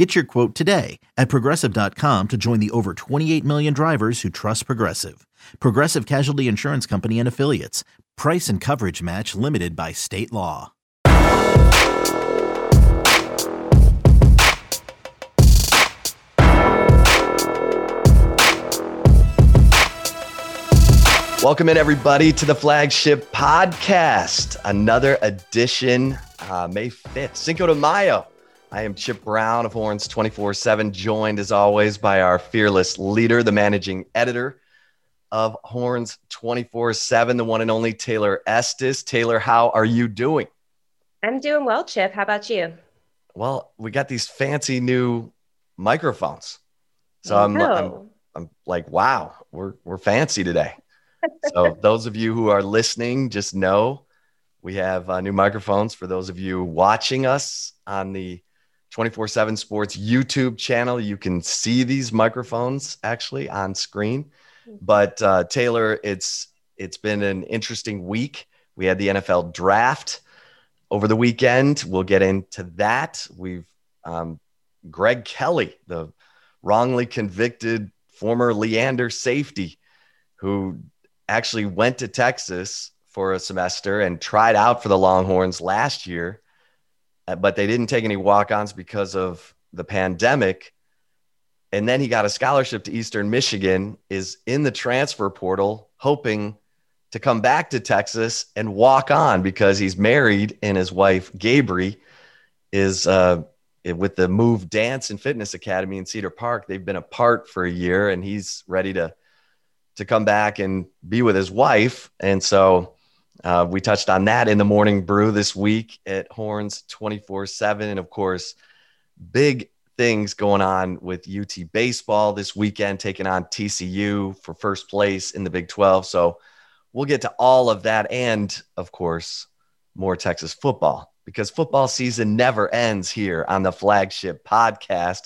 Get your quote today at progressive.com to join the over 28 million drivers who trust Progressive. Progressive Casualty Insurance Company and Affiliates. Price and coverage match limited by state law. Welcome in, everybody, to the flagship podcast. Another edition, uh, May 5th, Cinco de Mayo. I am Chip Brown of Horns 24 7, joined as always by our fearless leader, the managing editor of Horns 24 7, the one and only Taylor Estes. Taylor, how are you doing? I'm doing well, Chip. How about you? Well, we got these fancy new microphones. So I'm, I'm, I'm like, wow, we're, we're fancy today so those of you who are listening, just know we have uh, new microphones for those of you watching us on the 24/7 Sports YouTube channel. You can see these microphones actually on screen. Mm-hmm. But uh, Taylor, it's it's been an interesting week. We had the NFL draft over the weekend. We'll get into that. We've um, Greg Kelly, the wrongly convicted former Leander safety, who actually went to Texas for a semester and tried out for the Longhorns last year, but they didn't take any walk ons because of the pandemic. And then he got a scholarship to Eastern Michigan, is in the transfer portal, hoping to come back to Texas and walk on because he's married and his wife, Gabri, is uh, with the Move Dance and Fitness Academy in Cedar Park. They've been apart for a year and he's ready to to come back and be with his wife. And so uh, we touched on that in the morning brew this week at Horns 24 7. And of course, big things going on with UT baseball this weekend, taking on TCU for first place in the Big 12. So we'll get to all of that. And of course, more Texas football because football season never ends here on the flagship podcast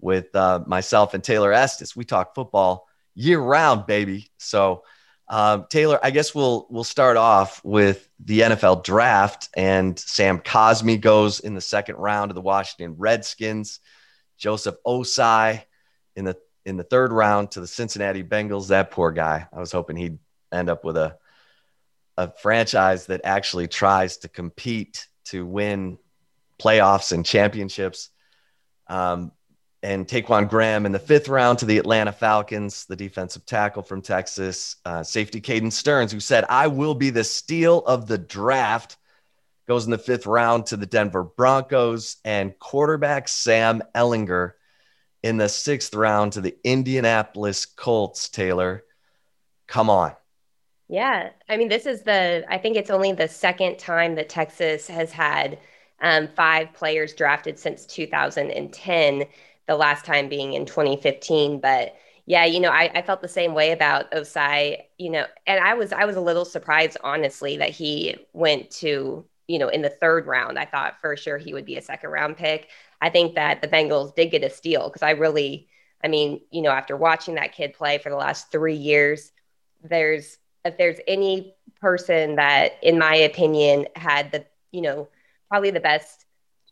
with uh, myself and Taylor Estes. We talk football year round, baby. So, um, Taylor, I guess we'll we'll start off with the NFL draft, and Sam Cosmi goes in the second round of the Washington Redskins. Joseph Ossai in the in the third round to the Cincinnati Bengals. That poor guy. I was hoping he'd end up with a a franchise that actually tries to compete to win playoffs and championships. Um, and Ta'Quon Graham in the fifth round to the Atlanta Falcons, the defensive tackle from Texas, uh, safety Caden Sterns, who said, I will be the steal of the draft, goes in the fifth round to the Denver Broncos, and quarterback Sam Ehlinger in the sixth round to the Indianapolis Colts. Taylor, come on. Yeah. I mean, this is the, I think it's only the second time that Texas has had um, five players drafted since 2010 the last time being in 2015. But yeah, you know, I, I felt the same way about Ossai, you know, and I was I was a little surprised, honestly, that he went to, you know, in the third round. I thought for sure he would be a second round pick. I think that the Bengals did get a steal because I really, I mean, you know, after watching that kid play for the last three years, there's if there's any person that, in my opinion, had the, you know, probably the best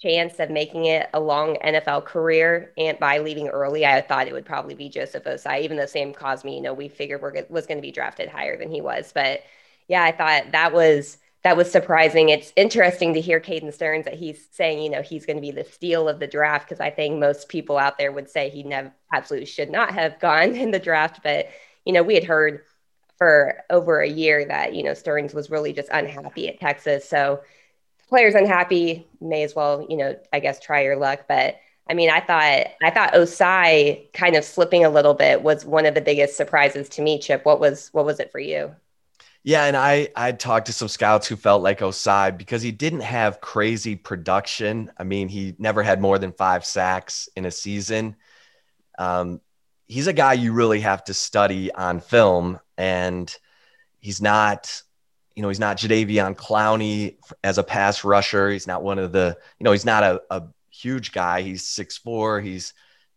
chance of making it a long NFL career. And by leaving early, I thought it would probably be Joseph Ossai, even though Sam Cosmi, you know, we figured we're, was going to be drafted higher than he was. But yeah, I thought that was that was surprising. It's interesting to hear Caden Sterns that he's saying, you know, he's going to be the steal of the draft because I think most people out there would say he never absolutely should not have gone in the draft. But you know, we had heard for over a year that you know Sterns was really just unhappy at Texas, so player's unhappy, may as well, you know, I guess try your luck. But I mean, I thought I thought Ossai kind of slipping a little bit was one of the biggest surprises to me. Chip, what was what was it for you? Yeah, and I I talked to some scouts who felt like Ossai because he didn't have crazy production. I mean, he never had more than five sacks in a season. Um, he's a guy you really have to study on film, and he's not you know, he's not Jadeveon Clowney as a pass rusher. He's not one of the, you know, he's not a, a huge guy. He's 6'4, he's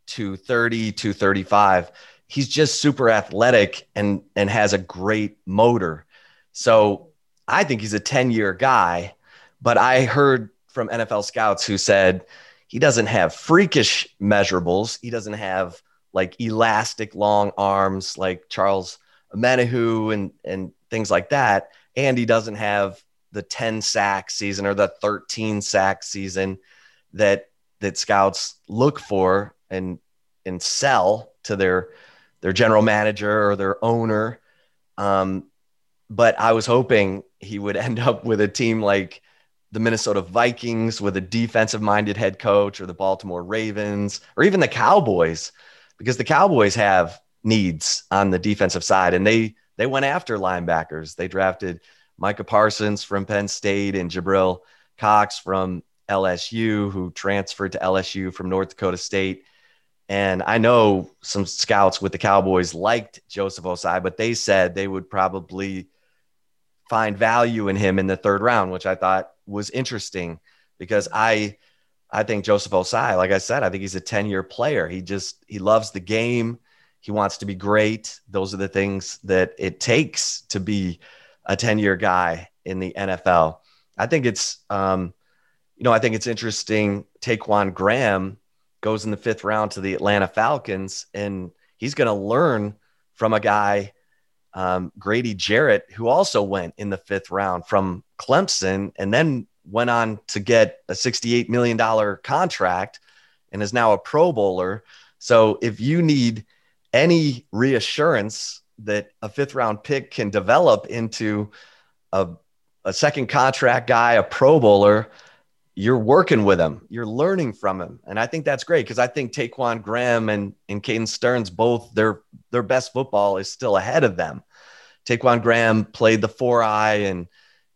230, 235. He's just super athletic and and has a great motor. So I think he's a 10-year guy, but I heard from NFL scouts who said he doesn't have freakish measurables. He doesn't have like elastic long arms like Charles Omenihu and and things like that. And he doesn't have the 10 sack season or the 13 sack season that that scouts look for and and sell to their their general manager or their owner. Um, but I was hoping he would end up with a team like the Minnesota Vikings with a defensive minded head coach or the Baltimore Ravens or even the Cowboys because the Cowboys have needs on the defensive side and they they went after linebackers. They drafted Micah Parsons from Penn State and Jabril Cox from LSU who transferred to LSU from North Dakota State. And I know some scouts with the Cowboys liked Joseph Ossai, but they said they would probably find value in him in the third round, which I thought was interesting because I I think Joseph Ossai, like I said, I think he's a 10-year player. He just he loves the game. He wants to be great. Those are the things that it takes to be a 10-year guy in the NFL. I think it's um, you know, I think it's interesting. Ta'Quon Graham goes in the fifth round to the Atlanta Falcons, and he's going to learn from a guy um, Grady Jarrett, who also went in the fifth round from Clemson and then went on to get a $68 million contract and is now a Pro Bowler. So if you need any reassurance that a fifth round pick can develop into a, a second contract guy, a Pro Bowler, you're working with him, you're learning from him. And I think that's great because I think Ta'Quon Graham and, and Caden Sterns, both their their best football is still ahead of them. Ta'Quon Graham played the four eye and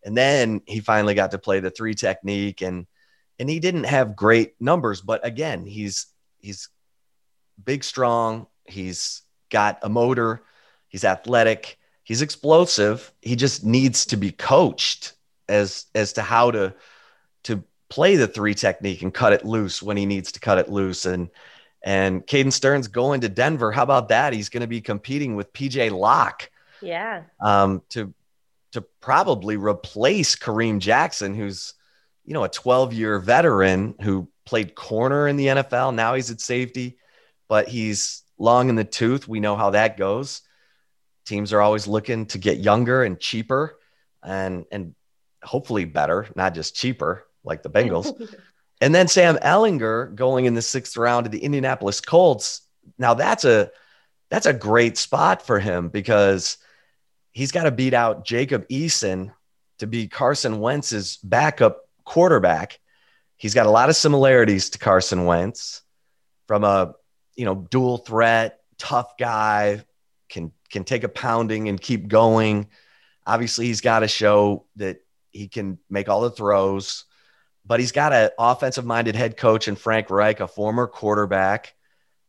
and then he finally got to play the three technique and and he didn't have great numbers, but again, he's he's big, strong, he's got a motor, he's athletic, he's explosive. He just needs to be coached as as to how to to play the three technique and cut it loose when he needs to cut it loose. And and Caden Sterns going to Denver. How about that? He's going to be competing with PJ Locke. Yeah. Um, to to probably replace Kareem Jackson, who's you know a 12 year veteran who played corner in the NFL. Now he's at safety, but he's long in the tooth. We know how that goes. Teams are always looking to get younger and cheaper, and and hopefully better, not just cheaper like the Bengals. and then Sam Ehlinger going in the sixth round to the Indianapolis Colts. Now that's a that's a great spot for him because he's got to beat out Jacob Eason to be Carson Wentz's backup quarterback. He's got a lot of similarities to Carson Wentz from a you know dual threat, tough guy, can can take a pounding and keep going. Obviously, he's got to show that he can make all the throws but he's got an offensive minded head coach in Frank Reich, a former quarterback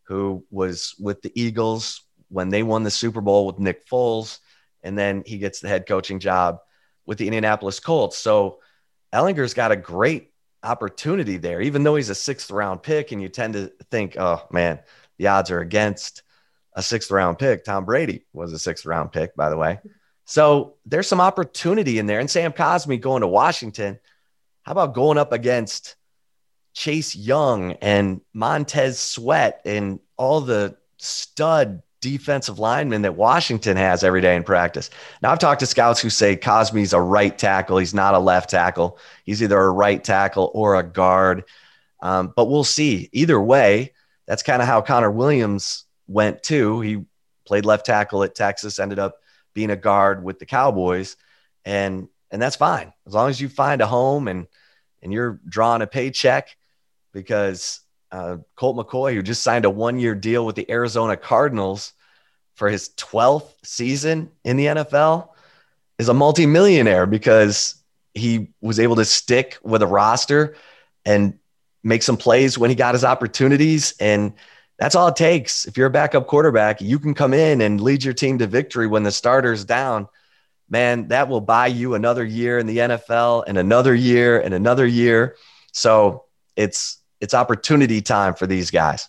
who was with the Eagles when they won the Super Bowl with Nick Foles. And then he gets the head coaching job with the Indianapolis Colts. So Ehlinger's got a great opportunity there, even though he's a sixth round pick. And you tend to think, oh man, the odds are against a sixth round pick. Tom Brady was a sixth round pick, by the way. So there's some opportunity in there. And Sam Cosmi going to Washington how about going up against Chase Young and Montez Sweat and all the stud defensive linemen that Washington has every day in practice. Now, I've talked to scouts who say Cosmi's a right tackle. He's not a left tackle. He's either a right tackle or a guard. Um, but we'll see. Either way, that's kind of how Connor Williams went too. He played left tackle at Texas, ended up being a guard with the Cowboys. And and that's fine as long as you find a home and and you're drawing a paycheck because uh, Colt McCoy, who just signed a one year deal with the Arizona Cardinals for his 12th season in the NFL, is a multimillionaire because he was able to stick with a roster and make some plays when he got his opportunities. And that's all it takes. If you're a backup quarterback, you can come in and lead your team to victory when the starter's down man, that will buy you another year in the NFL and another year and another year. So it's it's opportunity time for these guys.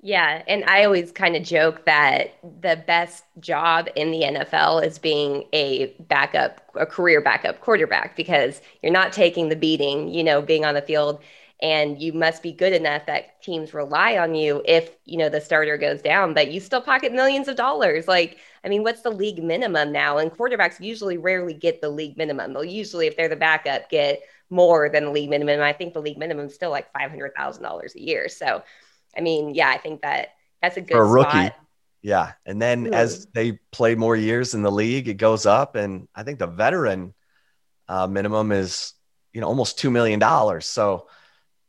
Yeah, and I always kind of joke that the best job in the NFL is being a backup, a career backup quarterback because you're not taking the beating, you know, being on the field and you must be good enough that teams rely on you if, you know, the starter goes down, but you still pocket millions of dollars. Like, I mean, what's the league minimum now? And quarterbacks usually rarely get the league minimum. They'll usually if they're the backup get more than the league minimum. I think the league minimum is still like $500,000 a year. So, I mean, yeah, I think that that's a good For a rookie. Yeah. And then mm. as they play more years in the league, it goes up. And I think the veteran uh, minimum is, you know, almost $2 million. So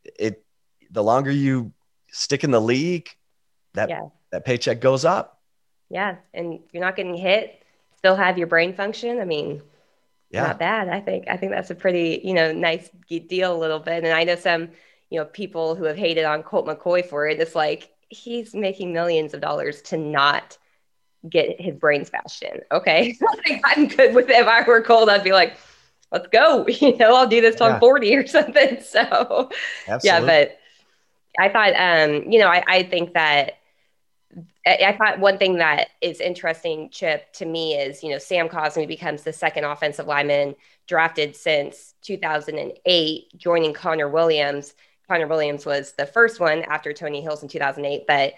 it, the longer you stick in the league, that, yeah. that paycheck goes up. Yeah. And you're not getting hit, still have your brain function. I mean, yeah. not bad. I think, I think that's a pretty, you know, nice deal a little bit. And I know some, you know, people who have hated on Colt McCoy for it. It's like he's making millions of dollars to not get his brains bashed in. Okay. I'm good with it. If I were Colt, I'd be like, let's go. You know, I'll do this yeah. I'm 40 or something. So Absolutely. yeah, but I thought um, you know, I, I think that I thought one thing that is interesting, Chip, to me is, you know, Sam Cosmi becomes the second offensive lineman drafted since 2008, joining Connor Williams. Connor Williams was the first one after Tony Hills in 2008. But,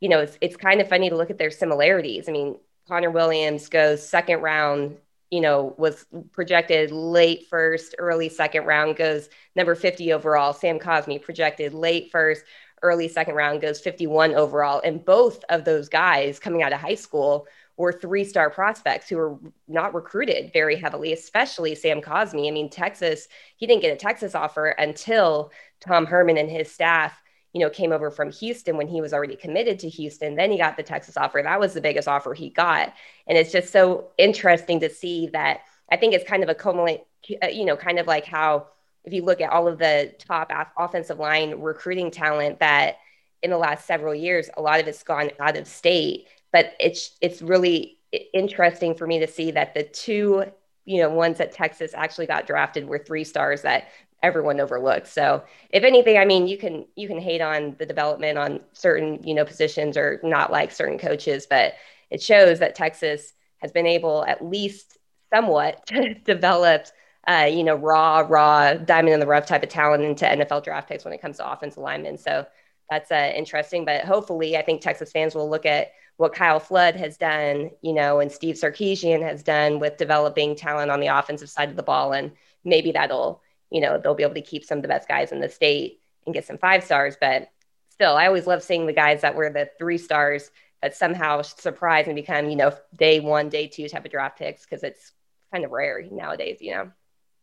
you know, it's, it's kind of funny to look at their similarities. I mean, Connor Williams goes second round, you know, was projected late first, early second round, goes number 50 overall. Sam Cosmi projected late first, early second round, goes 51 overall. And both of those guys coming out of high school were three star prospects who were not recruited very heavily, especially Sam Cosmi. I mean, Texas, he didn't get a Texas offer until Tom Herman and his staff, you know, came over from Houston when he was already committed to Houston. Then he got the Texas offer. That was the biggest offer he got. And it's just so interesting to see that. I think it's kind of a cumulate, uh, you know, kind of like how if you look at all of the top offensive line recruiting talent that in the last several years, a lot of it's gone out of state but it's it's really interesting for me to see that the two you know ones that Texas actually got drafted were three stars that everyone overlooked. So if anything, I mean, you can you can hate on the development on certain you know positions or not like certain coaches, but it shows that Texas has been able at least somewhat to develop. Uh, you know, raw, raw, diamond in the rough type of talent into NFL draft picks when it comes to offensive linemen. So that's uh, interesting. But hopefully, I think Texas fans will look at what Kyle Flood has done, you know, and Steve Sarkisian has done with developing talent on the offensive side of the ball. And maybe that'll, you know, they'll be able to keep some of the best guys in the state and get some five stars. But still, I always love seeing the guys that were the three stars that somehow surprise and become, you know, day one, day two type of draft picks because it's kind of rare nowadays, you know?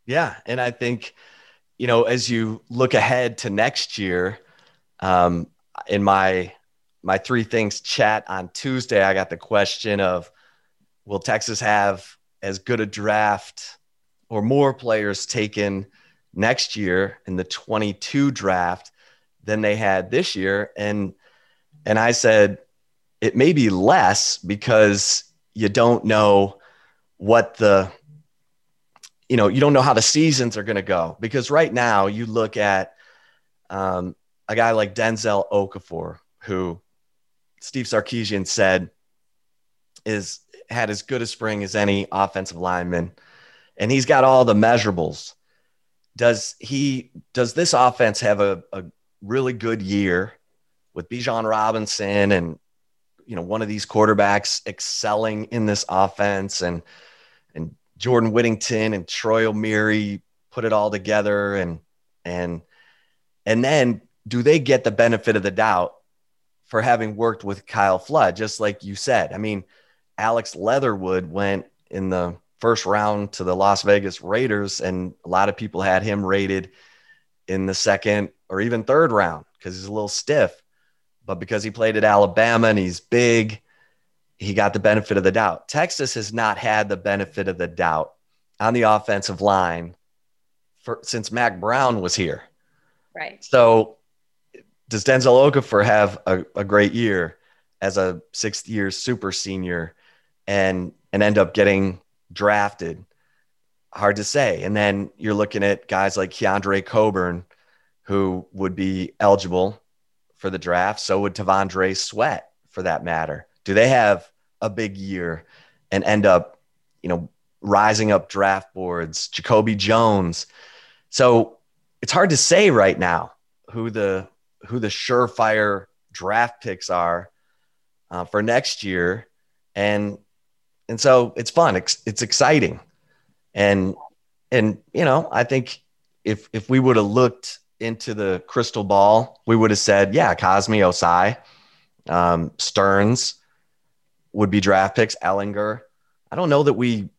Yeah. And I think, you know, as you look ahead to next year, um, in my my three things chat on Tuesday, I got the question of will Texas have as good a draft or more players taken next year in the 22 draft than they had this year? And and I said it may be less because you don't know what the you know you don't know how the seasons are going to go because right now you look at um, a guy like Denzel Okafor who Steve Sarkisian said is had as good a spring as any offensive lineman, and he's got all the measurables. Does he? Does this offense have a, a really good year with Bijan Robinson and you know one of these quarterbacks excelling in this offense and and Jordan Whittington and Troy Omeire put it all together and and and then do they get the benefit of the doubt for having worked with Kyle Flood, just like you said. I mean, Alex Leatherwood went in the first round to the Las Vegas Raiders, and a lot of people had him rated in the second or even third round because he's a little stiff. But because he played at Alabama and he's big, he got the benefit of the doubt. Texas has not had the benefit of the doubt on the offensive line for since Mack Brown was here. Right. So does Denzel Okafor have a, a great year as a sixth year super senior and and end up getting drafted? Hard to say. And then you're looking at guys like Keandre Coburn, who would be eligible for the draft. So would T'Vondre Sweat, for that matter. Do they have a big year and end up, you know, rising up draft boards? Jacoby Jones. So it's hard to say right now who the who the surefire draft picks are uh, for next year, and and so it's fun. It's, it's exciting, and and you know I think if if we would have looked into the crystal ball, we would have said, yeah, Cosmi Ossai, um, Sterns would be draft picks. Ehlinger. I don't know that we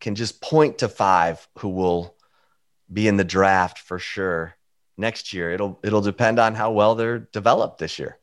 can just point to five who will be in the draft for sure next year. It'll it'll depend on how well they're developed this year.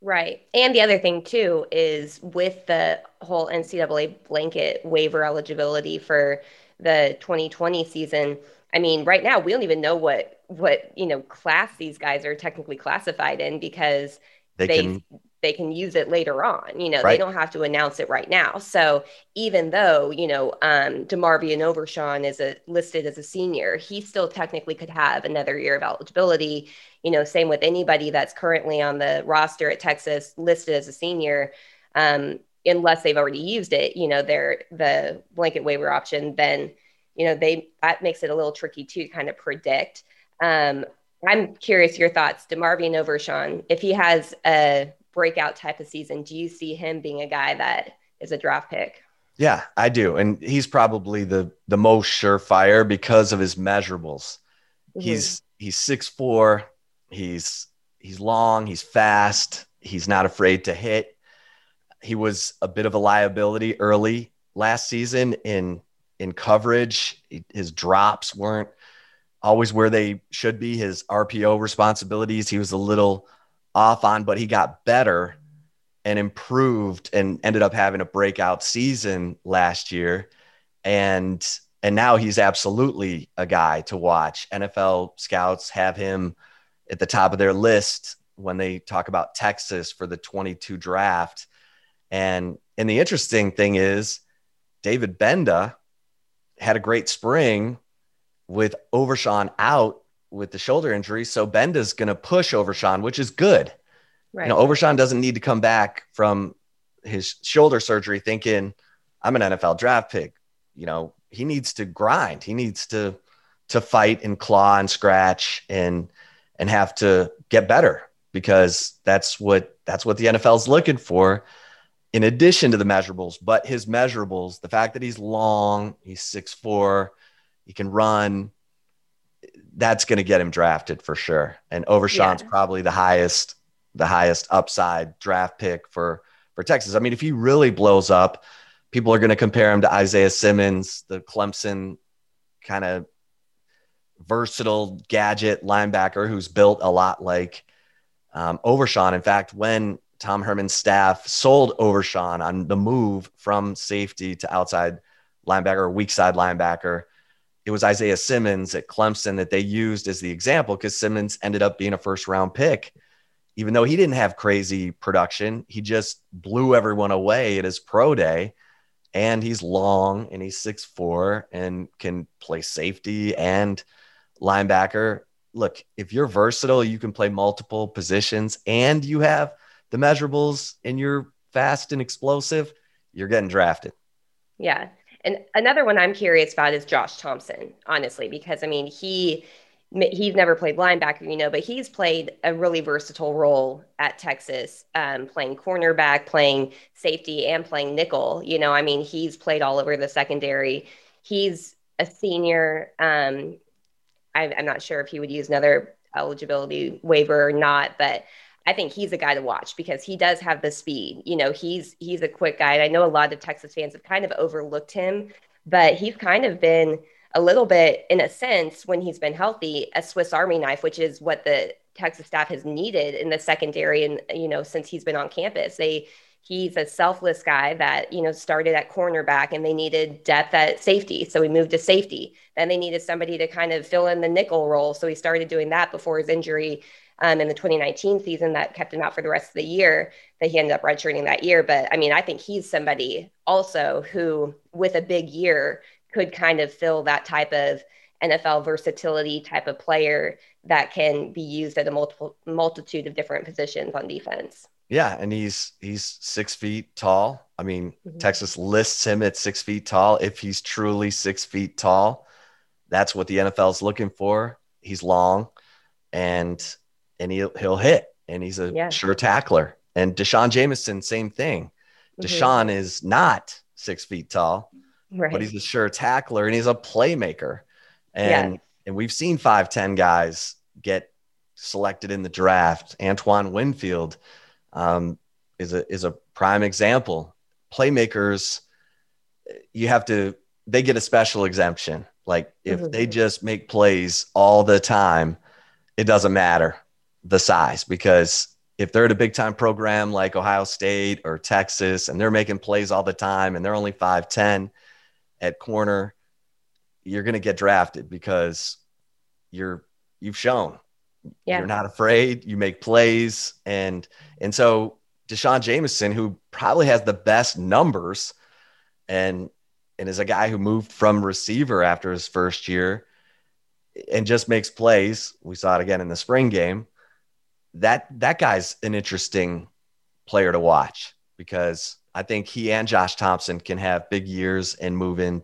Right. And the other thing too is with the whole NCAA blanket waiver eligibility for the 2020 season. I mean, right now we don't even know what what you know class these guys are technically classified in because they, they can they can use it later on. You know, right. they don't have to announce it right now. So even though, you know, um, DeMarvion Overshown is a, listed as a senior, he still technically could have another year of eligibility. You know, same with anybody that's currently on the roster at Texas listed as a senior. Um, unless they've already used it, you know, their the blanket waiver option, then, you know, they that makes it a little tricky too, to kind of predict. Um, I'm curious your thoughts, DeMarvion Overshown, if he has a breakout type of season, do you see him being a guy that is a draft pick? Yeah, I do. And he's probably the the most surefire because of his measurables. Mm-hmm. He's he's six four, he's he's long, he's fast, he's not afraid to hit. He was a bit of a liability early last season in in coverage. His drops weren't always where they should be. His RPO responsibilities, he was a little off on, but he got better and improved and ended up having a breakout season last year. And and now he's absolutely a guy to watch. NFL scouts have him at the top of their list when they talk about Texas for the 22 draft. And and the interesting thing is David Gbenda had a great spring with Overshown out with the shoulder injury. So Gbenda's going to push Overshown, which is good. Right. You know, Overshown doesn't need to come back from his shoulder surgery thinking, I'm an NFL draft pick. You know, he needs to grind. He needs to to fight and claw and scratch and and have to get better because that's what that's what the NFL is looking for in addition to the measurables but his measurables the fact that he's long he's six four he can run that's going to get him drafted for sure. And Overshown's yeah. probably the highest, the highest upside draft pick for for Texas. I mean, if he really blows up, people are going to compare him to Isaiah Simmons, the Clemson kind of versatile gadget linebacker who's built a lot like um, Overshown. In fact, when Tom Herman's staff sold Overshown on the move from safety to outside linebacker, weak side linebacker, it was Isaiah Simmons at Clemson that they used as the example because Simmons ended up being a first round pick. Even though he didn't have crazy production, he just blew everyone away at his pro day. And he's long and he's six four and can play safety and linebacker. Look, if you're versatile, you can play multiple positions and you have the measurables and you're fast and explosive, you're getting drafted. Yeah. And another one I'm curious about is Josh Thompson, honestly, because I mean, he he's never played linebacker, you know, but he's played a really versatile role at Texas, um, playing cornerback, playing safety, and playing nickel. You know, I mean, he's played all over the secondary. He's a senior. Um, I, I'm not sure if he would use another eligibility waiver or not, but I think he's a guy to watch because he does have the speed. You know, he's he's a quick guy. And I know a lot of Texas fans have kind of overlooked him, but he's kind of been a little bit, in a sense, when he's been healthy, a Swiss Army knife, which is what the Texas staff has needed in the secondary. And you know, since he's been on campus, they he's a selfless guy that you know started at cornerback and they needed depth at safety so he moved to safety then they needed somebody to kind of fill in the nickel role so he started doing that before his injury um, in the 2019 season that kept him out for the rest of the year that he ended up redshirting that year. But I mean, I think he's somebody also who, with a big year, could kind of fill that type of NFL versatility type of player that can be used at a multiple multitude of different positions on defense. Yeah, and he's he's six feet tall. I mean, mm-hmm. Texas lists him at six feet tall. If he's truly six feet tall, that's what the NFL is looking for. He's long, and and he'll he'll hit, and he's a sure tackler. And D'Shawn Jamison, same thing. Mm-hmm. D'Shawn is not six feet tall, right. but he's a sure tackler and he's a playmaker. And and we've seen five ten guys get selected in the draft. Antoine Winfield um, is a is a prime example. Playmakers, you have to they get a special exemption. Like if mm-hmm. they just make plays all the time, it doesn't matter the size because if they're at a big time program like Ohio State or Texas and they're making plays all the time and they're only 5'10 at corner, you're going to get drafted because you're you've shown yeah. you're not afraid, you make plays and and so D'Shawn Jamison who probably has the best numbers and and is a guy who moved from receiver after his first year and just makes plays. We saw it again in the spring game. That that guy's an interesting player to watch because I think he and Josh Thompson can have big years and move in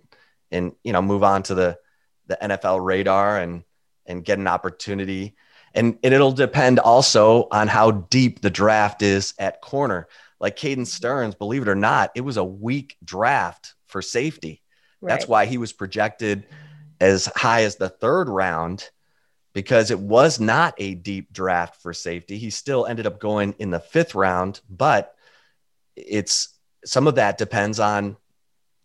and you know move on to the the NFL radar and and get an opportunity. And, and it'll depend also on how deep the draft is at corner. Like Caden Sterns, believe it or not, it was a weak draft for safety. Right. That's why he was projected as high as the third round because it was not a deep draft for safety. He still ended up going in the fifth round, but it's some of that depends on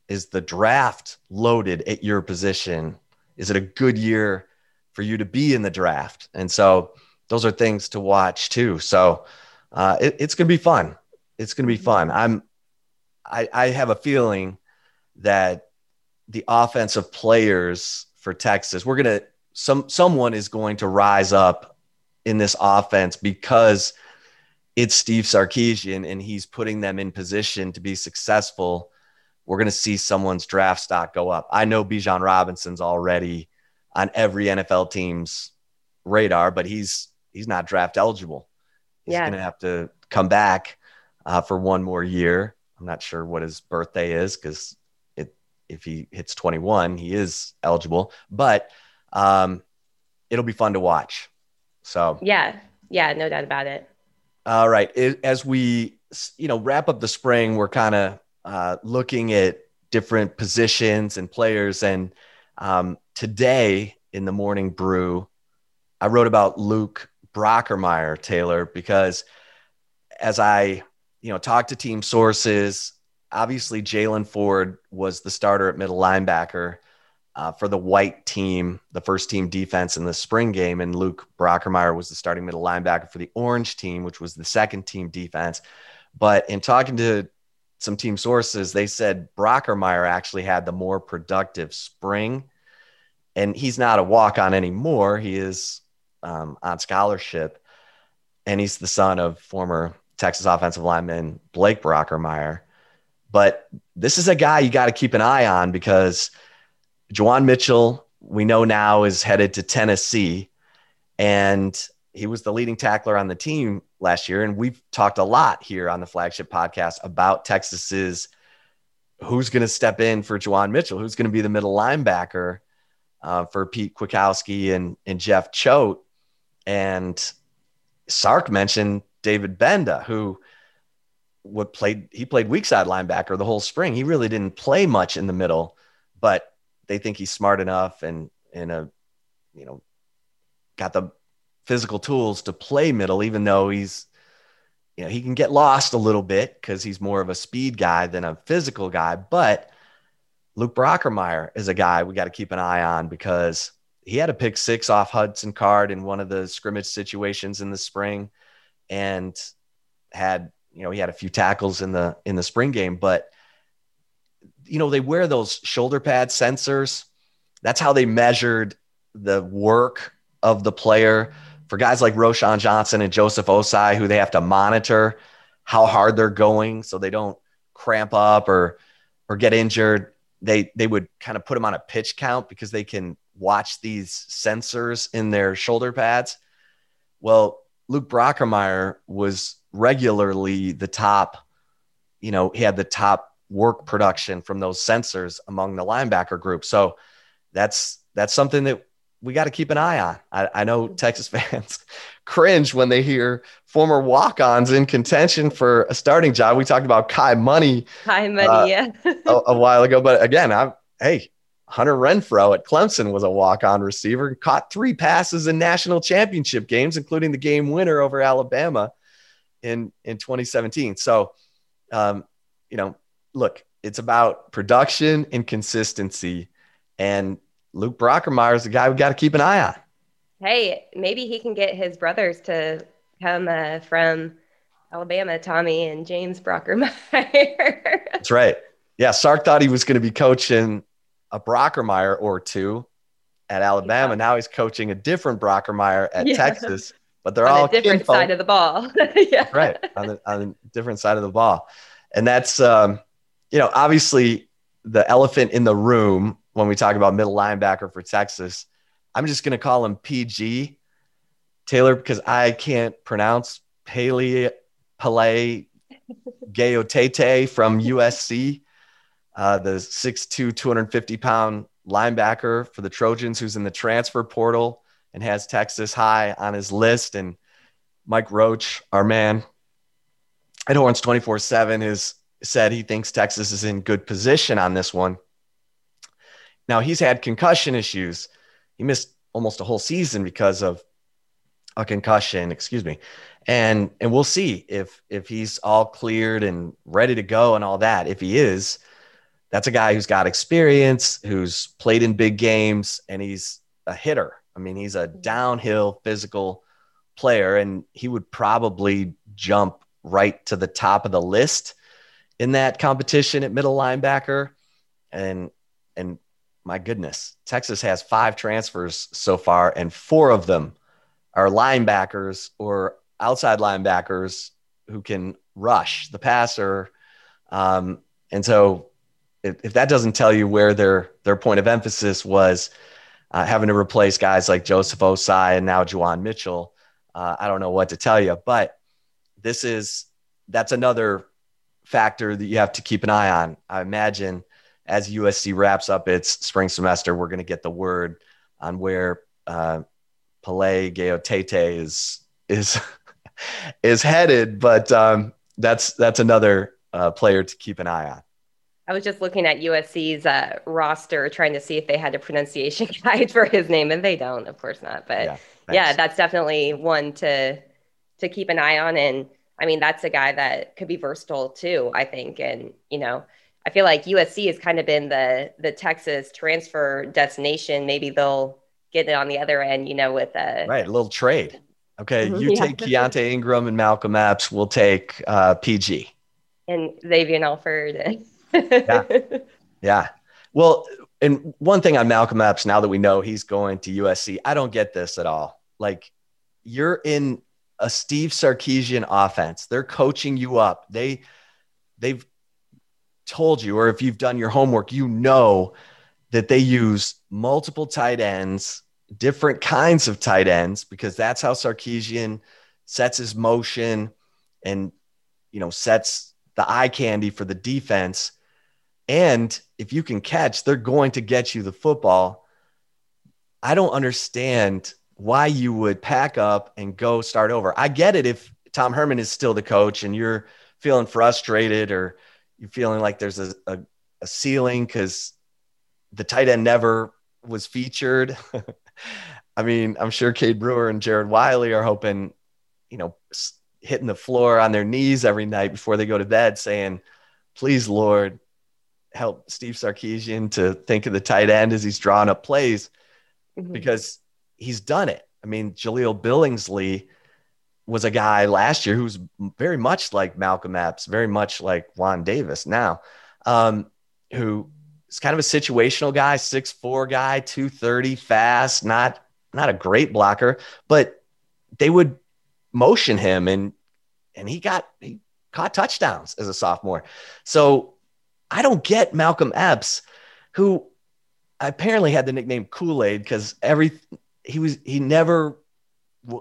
is the draft loaded at your position? Is it a good year for you to be in the draft? And so those are things to watch too. So uh, it, it's going to be fun. It's going to be fun. I'm, I, I have a feeling that the offensive players for Texas, we're going to, some, someone is going to rise up in this offense because it's Steve Sarkisian and he's putting them in position to be successful. We're going to see someone's draft stock go up. I know Bijan Robinson's already on every NFL team's radar, but he's he's not draft eligible. He's yeah. going to have to come back uh, for one more year. I'm not sure what his birthday is because if he hits 21, he is eligible. But um, it'll be fun to watch. So yeah, yeah, no doubt about it. All right, it, as we you know wrap up the spring, we're kind of uh, looking at different positions and players. And um, today in the morning brew, I wrote about Luke Brockermyer Taylor because as I you know talked to team sources obviously Jaylan Ford was the starter at middle linebacker uh, for the white team, the first team defense in the spring game, and Luke Brockermyer was the starting middle linebacker for the orange team, which was the second team defense. But in talking to some team sources, they said Brockermyer actually had the more productive spring, and he's not a walk on anymore. He is um, on scholarship, and he's the son of former Texas offensive lineman Blake Brockermyer. But this is a guy you got to keep an eye on because Juwan Mitchell, we know now, is headed to Tennessee. And he was the leading tackler on the team last year. And we've talked a lot here on the flagship podcast about Texas's who's going to step in for Juwan Mitchell, who's going to be the middle linebacker uh, for Pete Kwiatkowski and, and Jeff Choate. And Sark mentioned David Gbenda, who what played he played weak side linebacker the whole spring. He really didn't play much in the middle, but they think he's smart enough and in a uh, you know got the physical tools to play middle, even though he's you know he can get lost a little bit because he's more of a speed guy than a physical guy. But Luke Brockermyer is a guy we got to keep an eye on because he had a pick six off Hudson Card in one of the scrimmage situations in the spring and had you know, he had a few tackles in the in the spring game, but you know, they wear those shoulder pad sensors. That's how they measured the work of the player for guys like Roschon Johnson and Joseph Ossai, who they have to monitor how hard they're going so they don't cramp up or or get injured, they they would kind of put them on a pitch count because they can watch these sensors in their shoulder pads. Well, Luke Brockermyer was regularly the top, you know, he had the top work production from those sensors among the linebacker group. So that's that's something that we got to keep an eye on. I, I, know Texas fans cringe when they hear former walk-ons in contention for a starting job. We talked about Kai Money, Kai Money, uh, yeah, a, a, while ago. But again, I'm hey, Hunter Renfrow at Clemson was a walk-on receiver and caught three passes in national championship games, including the game winner over Alabama in in 2017. So, um, you know, look, it's about production and consistency, and Luke Brockermyer is the guy we got to keep an eye on. Hey, maybe he can get his brothers to come uh, from Alabama, Tommy and James Brockermyer. That's right. Yeah, Sark thought he was going to be coaching a Brockermyer or two at Alabama. Yeah. Now he's coaching a different Brockermyer at yeah. Texas, but they're on all a different kinfolk. side of the ball. yeah, right on the on the different side of the ball, and that's um, you know obviously the elephant in the room when we talk about middle linebacker for Texas. I'm just going to call him PG Taylor because I can't pronounce Pele Pele Gaoteote from USC, uh, the 6'2, 250 pound linebacker for the Trojans who's in the transfer portal and has Texas high on his list. And Mike Roach, our man at Horns 24 7, has said he thinks Texas is in good position on this one. Now he's had concussion issues. He missed almost a whole season because of a concussion, excuse me. And and we'll see if if he's all cleared and ready to go and all that. If he is, that's a guy who's got experience, who's played in big games, and he's a hitter. I mean, he's a downhill physical player, and he would probably jump right to the top of the list in that competition at middle linebacker. And and my goodness, Texas has five transfers so far, and four of them are linebackers or outside linebackers who can rush the passer. Um, and so, if, if, that doesn't tell you where their their point of emphasis was, uh, having to replace guys like Joseph Ossai and now Juwan Mitchell, uh, I don't know what to tell you. But this is that's another factor that you have to keep an eye on. I imagine as USC wraps up its spring semester, we're going to get the word on where uh, Pele is is is headed. But um, that's that's another uh, player to keep an eye on. I was just looking at USC's uh, roster, trying to see if they had a pronunciation guide for his name, and they don't, of course not. But yeah, yeah, that's definitely one to to keep an eye on. And I mean, that's a guy that could be versatile too. I think, and you know, I feel like USC has kind of been the the Texas transfer destination. Maybe they'll get it on the other end, you know, with a right a little trade. Okay, mm-hmm. you yeah. take Keaontay Ingram and Malcolm Epps. We'll take uh, PG and Xavier Alford. yeah, yeah. Well, and one thing on Malcolm Epps, now that we know he's going to USC, I don't get this at all. Like, you're in a Steve Sarkisian offense. They're coaching you up. They they've told you, or if you've done your homework, you know that they use multiple tight ends, different kinds of tight ends, because that's how Sarkisian sets his motion and you know sets the eye candy for the defense. And if you can catch, they're going to get you the football. I don't understand why you would pack up and go start over. I get it if Tom Herman is still the coach and you're feeling frustrated or you're feeling like there's a, a, a ceiling because the tight end never was featured. I mean, I'm sure Cade Brewer and Jared Wiley are hoping, you know, hitting the floor on their knees every night before they go to bed saying, please, Lord, help Steve Sarkisian to think of the tight end as he's drawing up plays mm-hmm. because he's done it. I mean, Jaleel Billingsley was a guy last year who's very much like Malcolm Epps, very much like Juan Davis now, um, who is kind of a situational guy, six four guy, 230, fast, not not a great blocker, but they would motion him and and he got he caught touchdowns as a sophomore. So I don't get Malcolm Epps, who apparently had the nickname Kool-Aid because every he was he never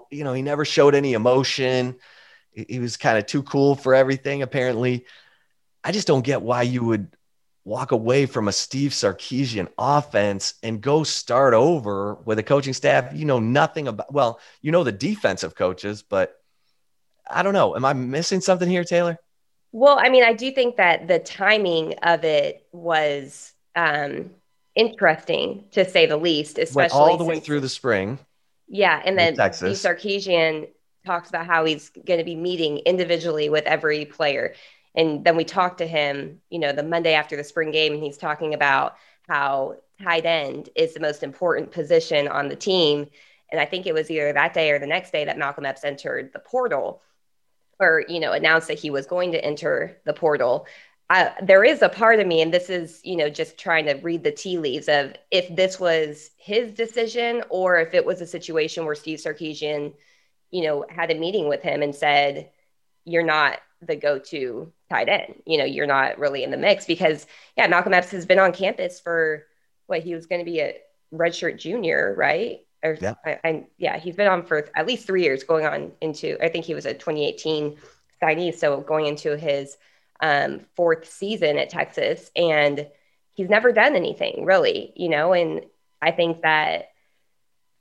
you know he never showed any emotion. He was kind of too cool for everything apparently. I just don't get why you would walk away from a Steve Sarkisian offense and go start over with a coaching staff you know nothing about. Well, you know the defensive coaches, but I don't know. Am I missing something here, Taylor? Well, I mean, I do think that the timing of it was um, interesting to say the least, especially Went all the way through the spring. Yeah, and then Steve Sarkisian talks about how he's going to be meeting individually with every player. And then we talked to him, you know, the Monday after the spring game, and he's talking about how tight end is the most important position on the team. And I think it was either that day or the next day that Malcolm Epps entered the portal or, you know, announced that he was going to enter the portal. Uh, there is a part of me, and this is, you know, just trying to read the tea leaves of if this was his decision or if it was a situation where Steve Sarkisian, you know, had a meeting with him and said, you're not the go-to tight end. You know, you're not really in the mix because yeah, Malcolm Epps has been on campus for what he was going to be a redshirt junior, right? Or yeah. I, I, yeah, he's been on for at least three years, going on into I think he was a 2018 signee, so going into his um, fourth season at Texas, and he's never done anything really, you know. And I think that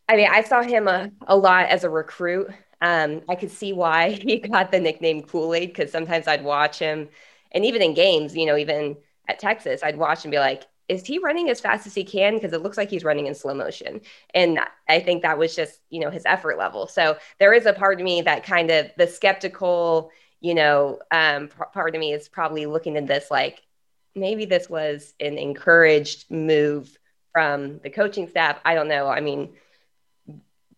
I mean I saw him a, a lot as a recruit um, I could see why he got the nickname Kool Aid because sometimes I'd watch him, and even in games, you know, even at Texas, I'd watch and be like, is he running as fast as he can? Because it looks like he's running in slow motion. And I think that was just, you know, his effort level. So there is a part of me that kind of the skeptical, you know, um, part of me is probably looking at this like maybe this was an encouraged move from the coaching staff. I don't know. I mean,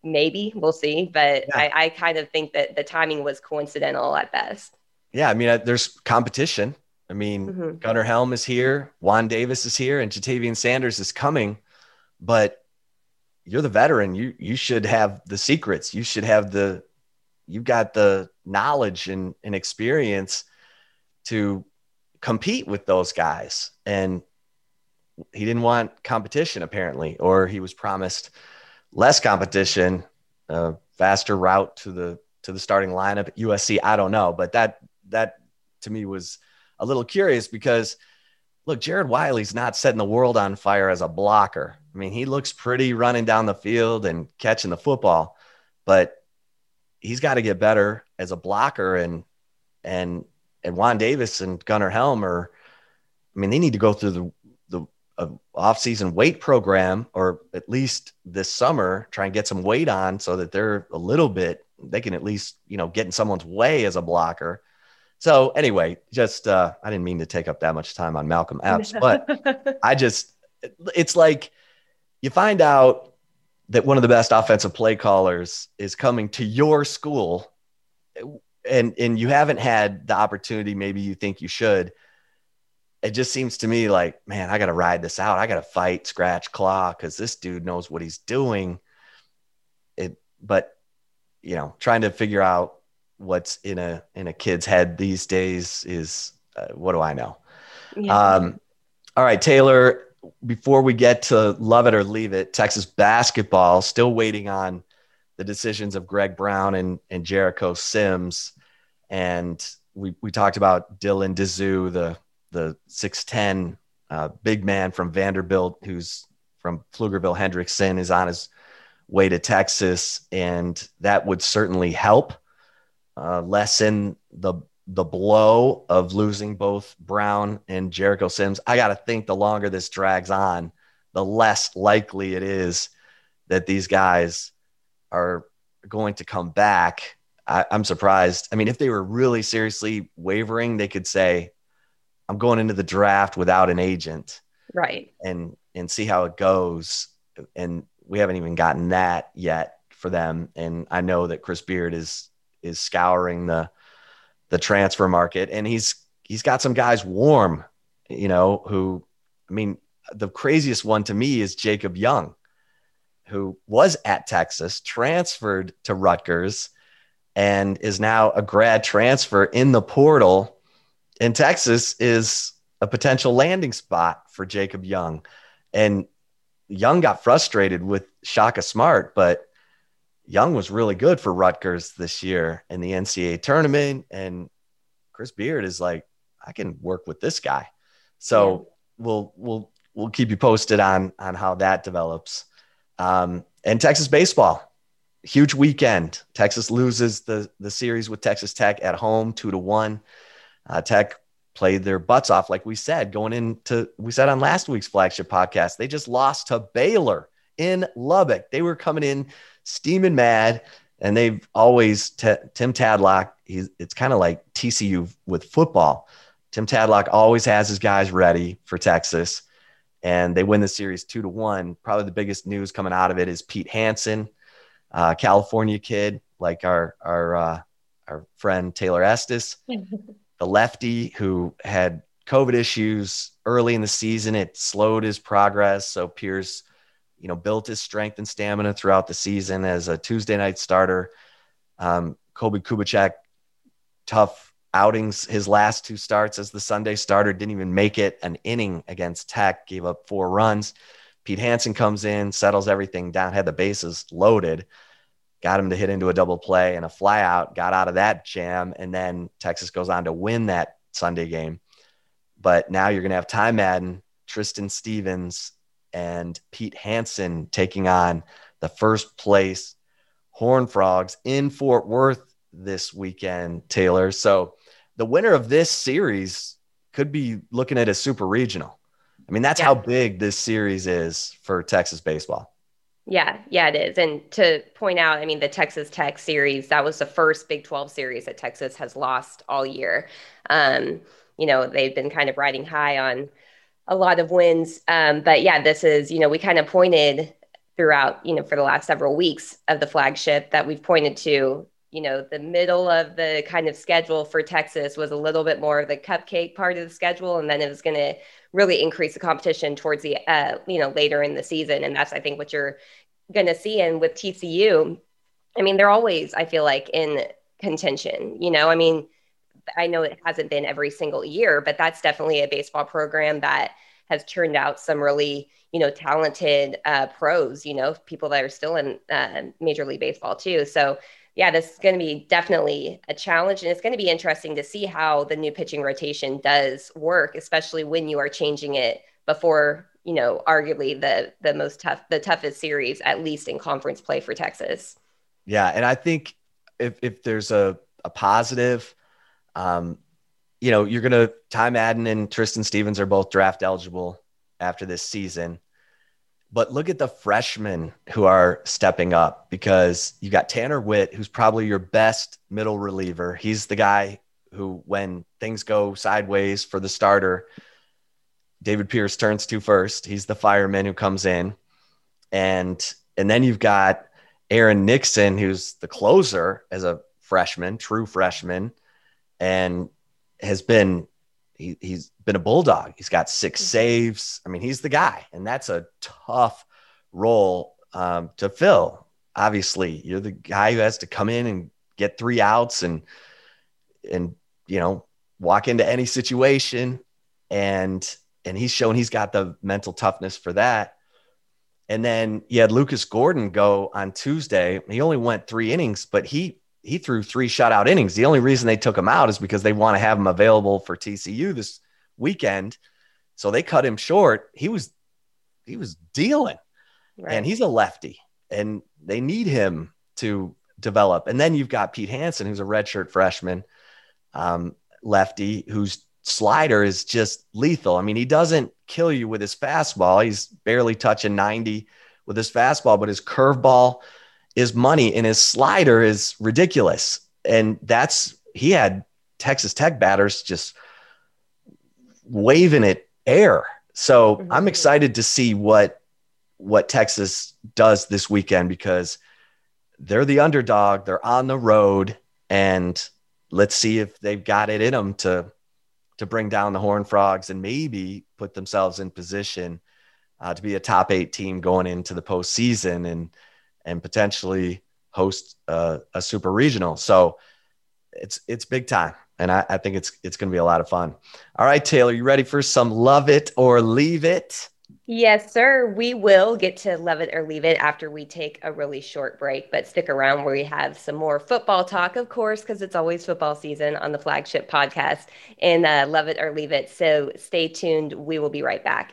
maybe we'll see. But yeah. I, I kind of think that the timing was coincidental at best. Yeah, I mean, there's competition. I mean, mm-hmm. Gunnar Helm is here, Juan Davis is here, and Ja'Tavion Sanders is coming. But you're the veteran. You you should have the secrets. You should have the you've got the knowledge and, and experience to compete with those guys. And he didn't want competition apparently, or he was promised less competition, a faster route to the to the starting lineup at USC. I don't know, but that that to me was a little curious because look, Jared Wiley's not setting the world on fire as a blocker. I mean, he looks pretty running down the field and catching the football, but he's got to get better as a blocker and and and Juan Davis and Gunnar Helm are I mean, they need to go through the the off-season weight program or at least this summer try and get some weight on so that they're a little bit they can at least you know get in someone's way as a blocker. So anyway just uh, i didn't mean to take up that much time on malcolm epps but i just it's like you find out that one of the best offensive play callers is coming to your school and and you haven't had the opportunity maybe you think you should it just seems to me like, man, I got to ride this out. I got to fight, scratch, claw, because this dude knows what he's doing. It, but you know, trying to figure out what's in a in a kid's head these days is uh, what do I know? Yeah. Um, all right, Taylor. Before we get to love it or leave it, Texas basketball still waiting on the decisions of Greg Brown and and Jericho Sims, and we we talked about Dylan Disu, the the 6'10 uh, big man from Vanderbilt, who's from Pflugerville Hendrickson, is on his way to Texas. And that would certainly help uh, lessen the the blow of losing both Brown and Jericho Sims. I got to think the longer this drags on, the less likely it is that these guys are going to come back. I, am surprised. I mean, if they were really seriously wavering, they could say, I'm going into the draft without an agent. Right. And and see how it goes. And we haven't even gotten that yet for them. And I know that Chris Beard is is scouring the the transfer market and he's he's got some guys warm, you know, who I mean, the craziest one to me is Jacob Young, who was at Texas, transferred to Rutgers, and is now a grad transfer in the portal. In Texas is a potential landing spot for Jacob Young. And Young got frustrated with Shaka Smart, but Young was really good for Rutgers this year in the NCAA tournament. And Chris Beard is like, I can work with this guy. So yeah. we'll we'll we'll keep you posted on on how that develops. Um, and Texas baseball, huge weekend. Texas loses the the series with Texas Tech at home, two to one. Uh, Tech played their butts off, like we said, going into we said on last week's flagship podcast. They just lost to Baylor in Lubbock. They were coming in steaming mad, and they've always t- Tim Tadlock. He's it's kind of like TCU with football. Tim Tadlock always has his guys ready for Texas, and they win the series two to one. Probably the biggest news coming out of it is Pete Hansen, uh, California kid, like our our uh, our friend Taylor Estes, the lefty who had COVID issues early in the season. It slowed his progress. So Pierce you know, built his strength and stamina throughout the season as a Tuesday night starter. Um, Kolby Kubichek, tough outings. His last two starts as the Sunday starter didn't even make it an inning against Tech, gave up four runs. Pete Hansen comes in, settles everything down, had the bases loaded, got him to hit into a double play and a flyout, got out of that jam. And then Texas goes on to win that Sunday game. But now you're going to have Ty Madden, Tristan Stevens, and Pete Hansen taking on the first place Horn Frogs in Fort Worth this weekend, Taylor. So the winner of this series could be looking at a super regional. I mean, that's yeah. how big this series is for Texas baseball. Yeah, yeah, it is. And to point out, I mean, the Texas Tech series, that was the first Big 12 series that Texas has lost all year. Um, you know, they've been kind of riding high on a lot of wins. Um, but yeah, this is, you know, we kind of pointed throughout, you know, for the last several weeks of the flagship that we've pointed to, you know, the middle of the kind of schedule for Texas was a little bit more of the cupcake part of the schedule. And then it was going to really increase the competition towards the, uh, you know, later in the season. And that's, I think, what you're going to see. And with TCU, I mean, they're always, I feel like, in contention, you know, I mean, I know it hasn't been every single year, but that's definitely a baseball program that has turned out some really, you know, talented uh, pros, you know, people that are still in uh, Major League Baseball too. So, yeah, this is going to be definitely a challenge. And it's going to be interesting to see how the new pitching rotation does work, especially when you are changing it before, you know, arguably the the most tough, the toughest series, at least in conference play for Texas. Yeah. And I think if, if there's a, a positive, um, you know, you're to, Ty Madden and Tristan Stevens are both draft eligible after this season. But look at the freshmen who are stepping up because you got Tanner Witt, who's probably your best middle reliever. He's the guy who, when things go sideways for the starter, David Pierce turns to first. He's the fireman who comes in. And and then you've got Aaron Nixon, who's the closer as a freshman, true freshman and has been he, has been a bulldog. He's got 6 mm-hmm. saves. I mean, he's the guy, and that's a tough role um, to fill. Obviously, you're the guy who has to come in and get three outs and and you know walk into any situation, and and he's shown he's got the mental toughness for that. And then you had Lucas Gordon go on Tuesday. He only went three innings, but he he threw three shutout innings. The only reason they took him out is because they want to have him available for TCU this weekend. So they cut him short. He was he was dealing. Right. And he's a lefty and they need him to develop. And then you've got Pete Hansen, who's a redshirt freshman, um, lefty, whose slider is just lethal. I mean, he doesn't kill you with his fastball. He's barely touching 90 with his fastball, but his curveball – is money and his slider is ridiculous. And that's, he had Texas Tech batters just waving it air. So mm-hmm. I'm excited to see what, what Texas does this weekend because they're the underdog. They're on the road and let's see if they've got it in them to, to bring down the Horn Frogs and maybe put themselves in position uh, to be a top eight team going into the postseason and and potentially host a, a super regional. So it's it's big time, and I, I think it's it's going to be a lot of fun. All right, Taylor, you ready for some love it or leave it? Yes, sir. We will get to love it or leave it after we take a really short break, but stick around where we have some more football talk, of course, because it's always football season on the flagship podcast and uh, love it or leave it. So stay tuned. We will be right back.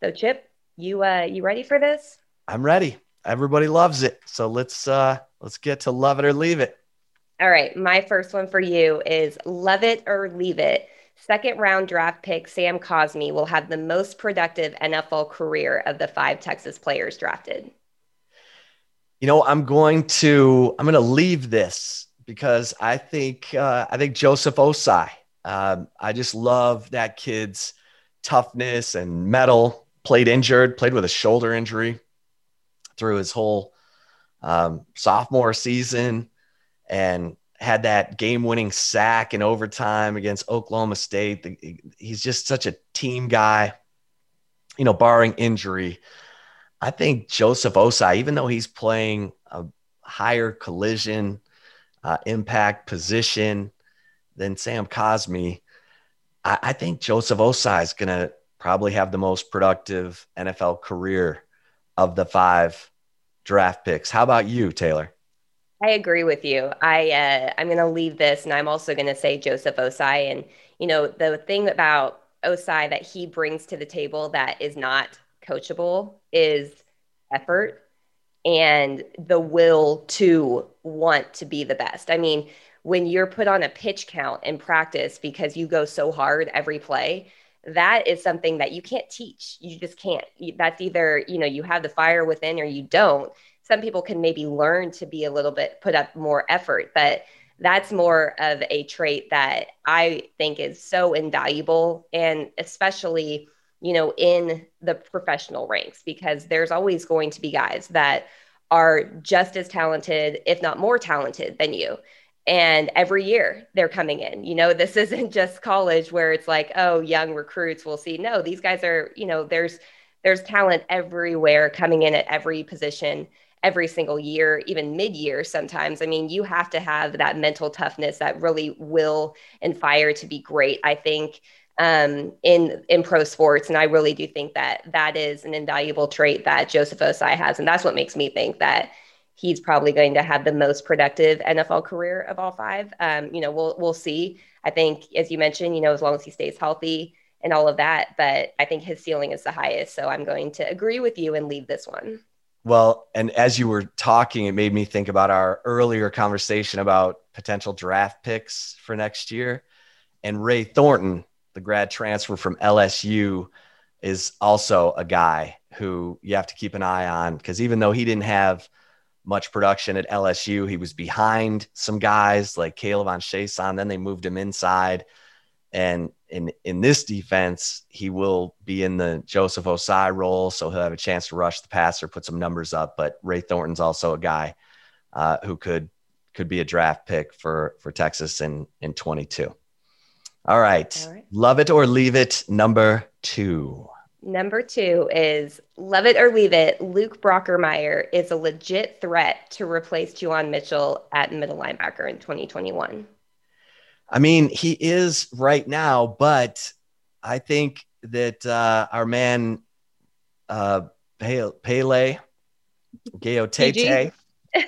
So Chip, you uh you ready for this? I'm ready. Everybody loves it. So let's uh let's get to love it or leave it. All right, my first one for you is love it or leave it. Second round draft pick Sam Cosmi will have the most productive NFL career of the five Texas players drafted. You know, I'm going to I'm going to leave this because I think uh, I think Joseph Ossai. Um, I just love that kid's toughness and mettle played injured, played with a shoulder injury through his whole um, sophomore season, and had that game-winning sack in overtime against Oklahoma State. He's just such a team guy, you know, barring injury. I think Joseph Ossai, even though he's playing a higher collision uh, impact position than Sam Cosmi, I, I think Joseph Ossai is going to probably have the most productive NFL career of the five draft picks. How about you, Taylor? I agree with you. I uh, I'm going to leave this, and I'm also going to say Joseph Ossai. And you know, the thing about Ossai that he brings to the table that is not coachable is effort and the will to want to be the best. I mean, when you're put on a pitch count in practice because you go so hard every play, that is something that you can't teach. You just can't. That's either, you know, you have the fire within or you don't. Some people can maybe learn to be a little bit, put up more effort, but that's more of a trait that I think is so invaluable. And especially, you know, in the professional ranks, because there's always going to be guys that are just as talented, if not more talented than you and every year they're coming in. You know this isn't just college where it's like oh young recruits will see. No these guys are you know there's there's talent everywhere coming in at every position every single year even mid-year sometimes. I mean you have to have that mental toughness that really will and fire to be great i think um, in in pro sports. And i really do think that that is an invaluable trait that joseph ossai has. And that's what makes me think that he's probably going to have the most productive NFL career of all five. Um, you know, we'll we'll see. I think, as you mentioned, you know, as long as he stays healthy and all of that, but I think his ceiling is the highest. So I'm going to agree with you and leave this one. Well, and as you were talking, it made me think about our earlier conversation about potential draft picks for next year. And Ray Thornton, the grad transfer from LSU, is also a guy who you have to keep an eye on because even though he didn't have much production at LSU. He was behind some guys like K'Lavon Chaisson. Then they moved him inside. And in in this defense, he will be in the Joseph Ossai role, so he'll have a chance to rush the passer, put some numbers up. But Ray Thornton's also a guy uh, who could could be a draft pick for for Texas in in 22. All right. All right. Love it or leave it. Number two. Number two is love it or leave it. Luke Brockermeyer is a legit threat to replace Juwan Mitchell at middle linebacker in 2021. I mean, he is right now, but I think that uh, our man uh, Pele, Pele Gaoteote,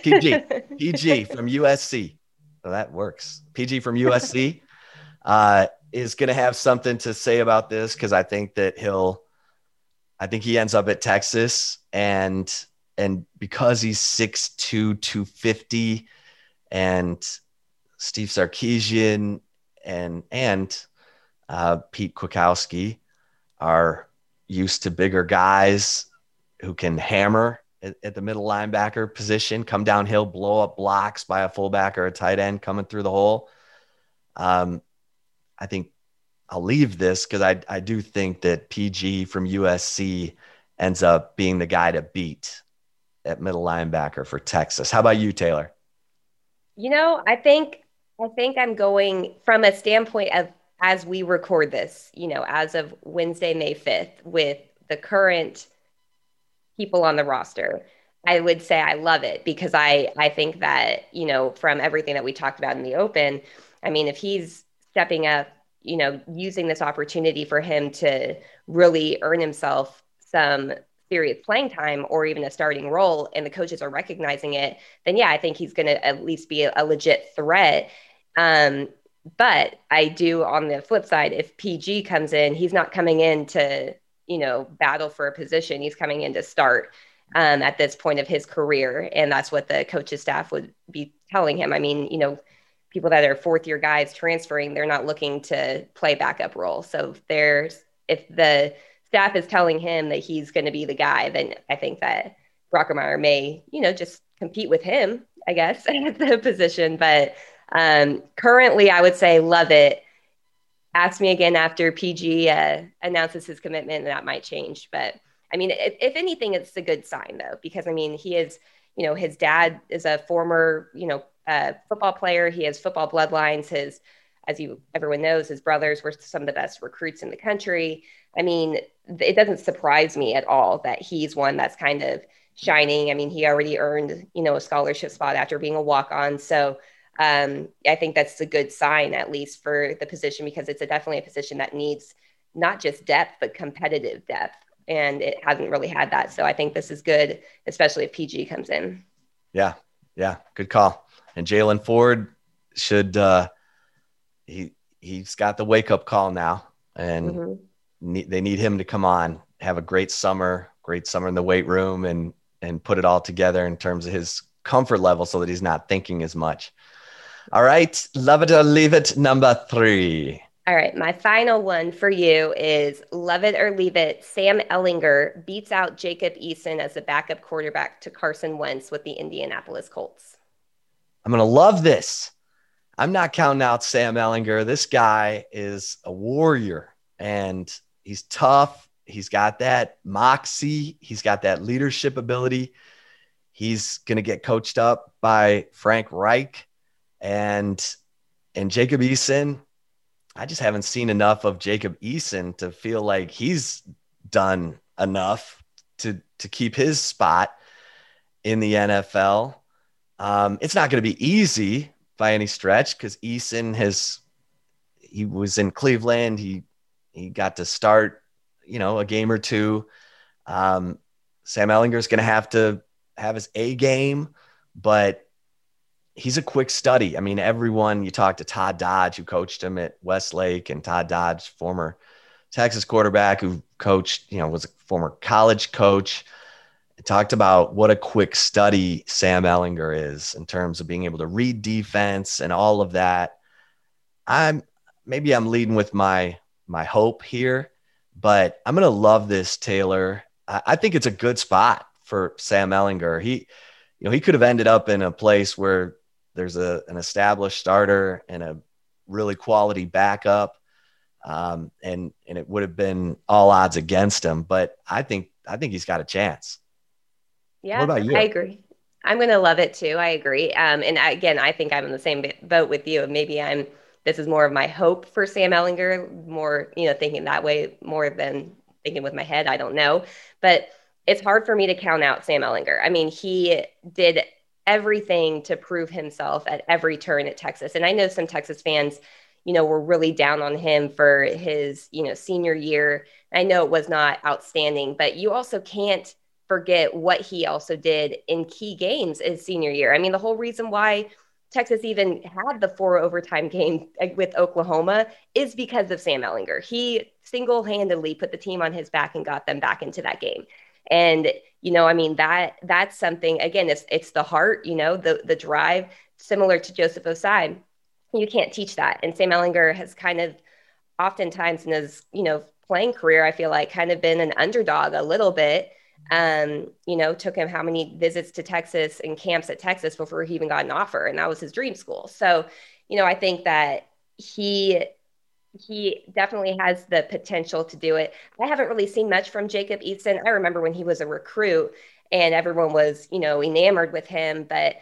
PG, PG from USC. So that works. PG from USC uh, is going to have something to say about this because I think that he'll, I think he ends up at Texas and and because he's 6'2", 250 and Steve Sarkisian and and uh, Pete Kwiatkowski are used to bigger guys who can hammer at, at, the middle linebacker position, come downhill, blow up blocks by a fullback or a tight end coming through the hole. Um, I think I'll leave this because I, I do think that PG from USC ends up being the guy to beat at middle linebacker for Texas. How about you, Taylor? You know, I think I think I'm going from a standpoint of as we record this, you know, as of Wednesday, May 5th, with the current people on the roster. I would say I love it because I I think that, you know, from everything that we talked about in the open, I mean, if he's stepping up, you know, using this opportunity for him to really earn himself some serious playing time or even a starting role and the coaches are recognizing it, then yeah, I think he's going to at least be a, a legit threat. Um, but I do on the flip side, if PG comes in, he's not coming in to, you know, battle for a position. He's coming in to start um, at this point of his career. And that's what the coach's staff would be telling him. I mean, you know, people that are fourth year guys transferring, they're not looking to play backup role. So if there's, if the staff is telling him that he's going to be the guy, then I think that Brockermeyer may, you know, just compete with him, I guess, at the position. But um, currently, I would say love it. Ask me again after PG uh, announces his commitment, and that might change. But I mean, if, if anything, it's a good sign though, because I mean, he is, you know, his dad is a former, you know, uh, football player. He has football bloodlines. His, as you everyone knows, his brothers were some of the best recruits in the country. I mean, it doesn't surprise me at all that he's one that's kind of shining. I mean, he already earned, you know, a scholarship spot after being a walk on. So um, I think that's a good sign, at least for the position, because it's a, definitely a position that needs not just depth, but competitive depth. And it hasn't really had that. So I think this is good, especially if PG comes in. Yeah. Yeah. Good call. And Jaylan Ford should, uh, he, he's got the wake up call now. And, mm-hmm need, they need him to come on, have a great summer, great summer in the weight room, and and put it all together in terms of his comfort level, so that he's not thinking as much. All right, love it or leave it. Number three. All right, my final one for you is love it or leave it. Sam Ehlinger beats out Jacob Eason as the backup quarterback to Carson Wentz with the Indianapolis Colts. I'm going to love this. I'm not counting out Sam Ehlinger. This guy is a warrior and He's tough. He's got that moxie. He's got that leadership ability. He's going to get coached up by Frank Reich and and Jacob Eason. I just haven't seen enough of Jacob Eason to feel like he's done enough to to keep his spot in the NFL. Um, it's not going to be easy by any stretch because Eason has he was in Cleveland. He he got to start, you know, a game or two. Um, Sam is going to have to have his A game, but he's a quick study. I mean, everyone you talk to Todd Dodge, who coached him at Westlake, and Todd Dodge, former Texas quarterback who coached, you know, was a former college coach, talked about what a quick study Sam Ehlinger is in terms of being able to read defense and all of that. I'm maybe I'm leading with my my hope here. But I'm to love this, Taylor. I, I think it's a good spot for Sam Ehlinger. He, you know, he could have ended up in a place where there's a, an established starter and a really quality backup. Um, and, and it would have been all odds against him, but I think, I think he's got a chance. Yeah, I agree. I'm going to love it too. I agree. Um, and I, again, I think I'm in the same boat with you. Maybe I'm this is more of my hope for Sam Ehlinger, more, you know, thinking that way more than thinking with my head. I don't know. But it's hard for me to count out Sam Ehlinger. I mean, he did everything to prove himself at every turn at Texas. And I know some Texas fans, you know, were really down on him for his, you know, senior year I know it was not outstanding, but you also can't forget what he also did in key games his senior year. I mean, the whole reason why Texas even had the four overtime game with Oklahoma is because of Sam Ehlinger. He single handedly put the team on his back and got them back into that game. And you know, I mean that that's something. Again, it's it's the heart. You know, the the drive, similar to Joseph Ossai. You can't teach that. And Sam Ehlinger has kind of, oftentimes in his you know playing career, I feel like kind of been an underdog a little bit um, you know, took him how many visits to Texas and camps at Texas before he even got an offer, and that was his dream school. So, you know, I think that he he definitely has the potential to do it. I haven't really seen much from Jacob Eason. I remember when he was a recruit and everyone was, you know, enamored with him, but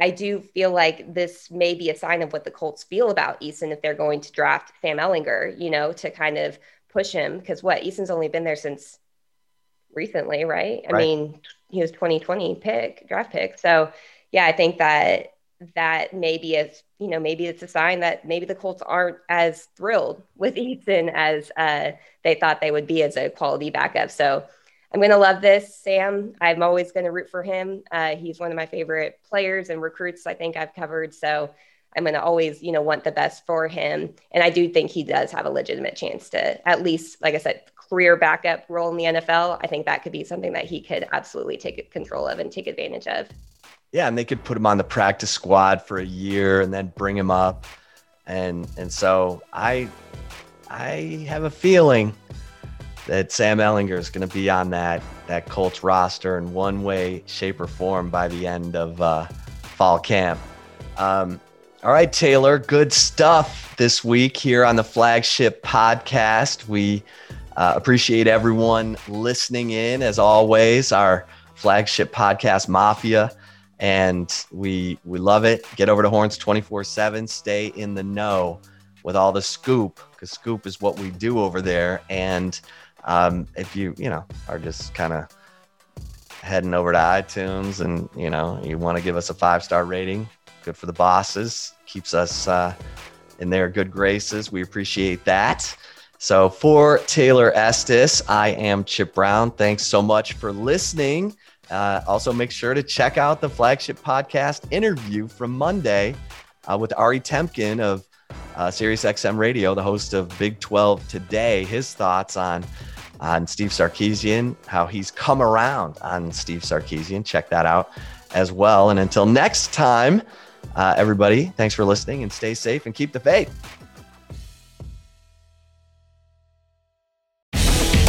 I do feel like this may be a sign of what the Colts feel about Eason if they're going to draft Sam Ehlinger, you know, to kind of push him because what Eason's only been there since recently, right? I right. mean, he was 2020 pick, draft pick. So yeah, I think that that maybe is, you know, maybe it's a sign that maybe the Colts aren't as thrilled with Eason as uh, they thought they would be as a quality backup. So I'm going to love this, Sam. I'm always going to root for him. Uh, he's one of my favorite players and recruits I think I've covered. So I'm going to always, you know, want the best for him. And I do think he does have a legitimate chance to at least, like I said, career backup role in the NFL. I think that could be something that he could absolutely take control of and take advantage of. Yeah, and they could put him on the practice squad for a year and then bring him up. And and so I I have a feeling that Sam Ehlinger is going to be on that that Colts roster in one way, shape, or form by the end of uh, fall camp. Um, all right, Taylor, good stuff this week here on the flagship podcast. We uh, appreciate everyone listening in, as always, our flagship podcast, Mafia. And we we love it. Get over to Horns 24 7. Stay in the know with all the scoop, because scoop is what we do over there. And um, if you, you know, are just kind of heading over to iTunes and, you know, you want to give us a five star rating, good for the bosses, keeps us uh, in their good graces. We appreciate that. So for Taylor Estes, I am Chip Brown. Thanks so much for listening. Uh, also, make sure to check out the flagship podcast interview from Monday uh, with Ari Temkin of uh, SiriusXM Radio, the host of Big 12 Today. His thoughts on on Steve Sarkisian, how he's come around on Steve Sarkisian. Check that out as well. And until next time. Uh, everybody, thanks for listening and stay safe and keep the faith.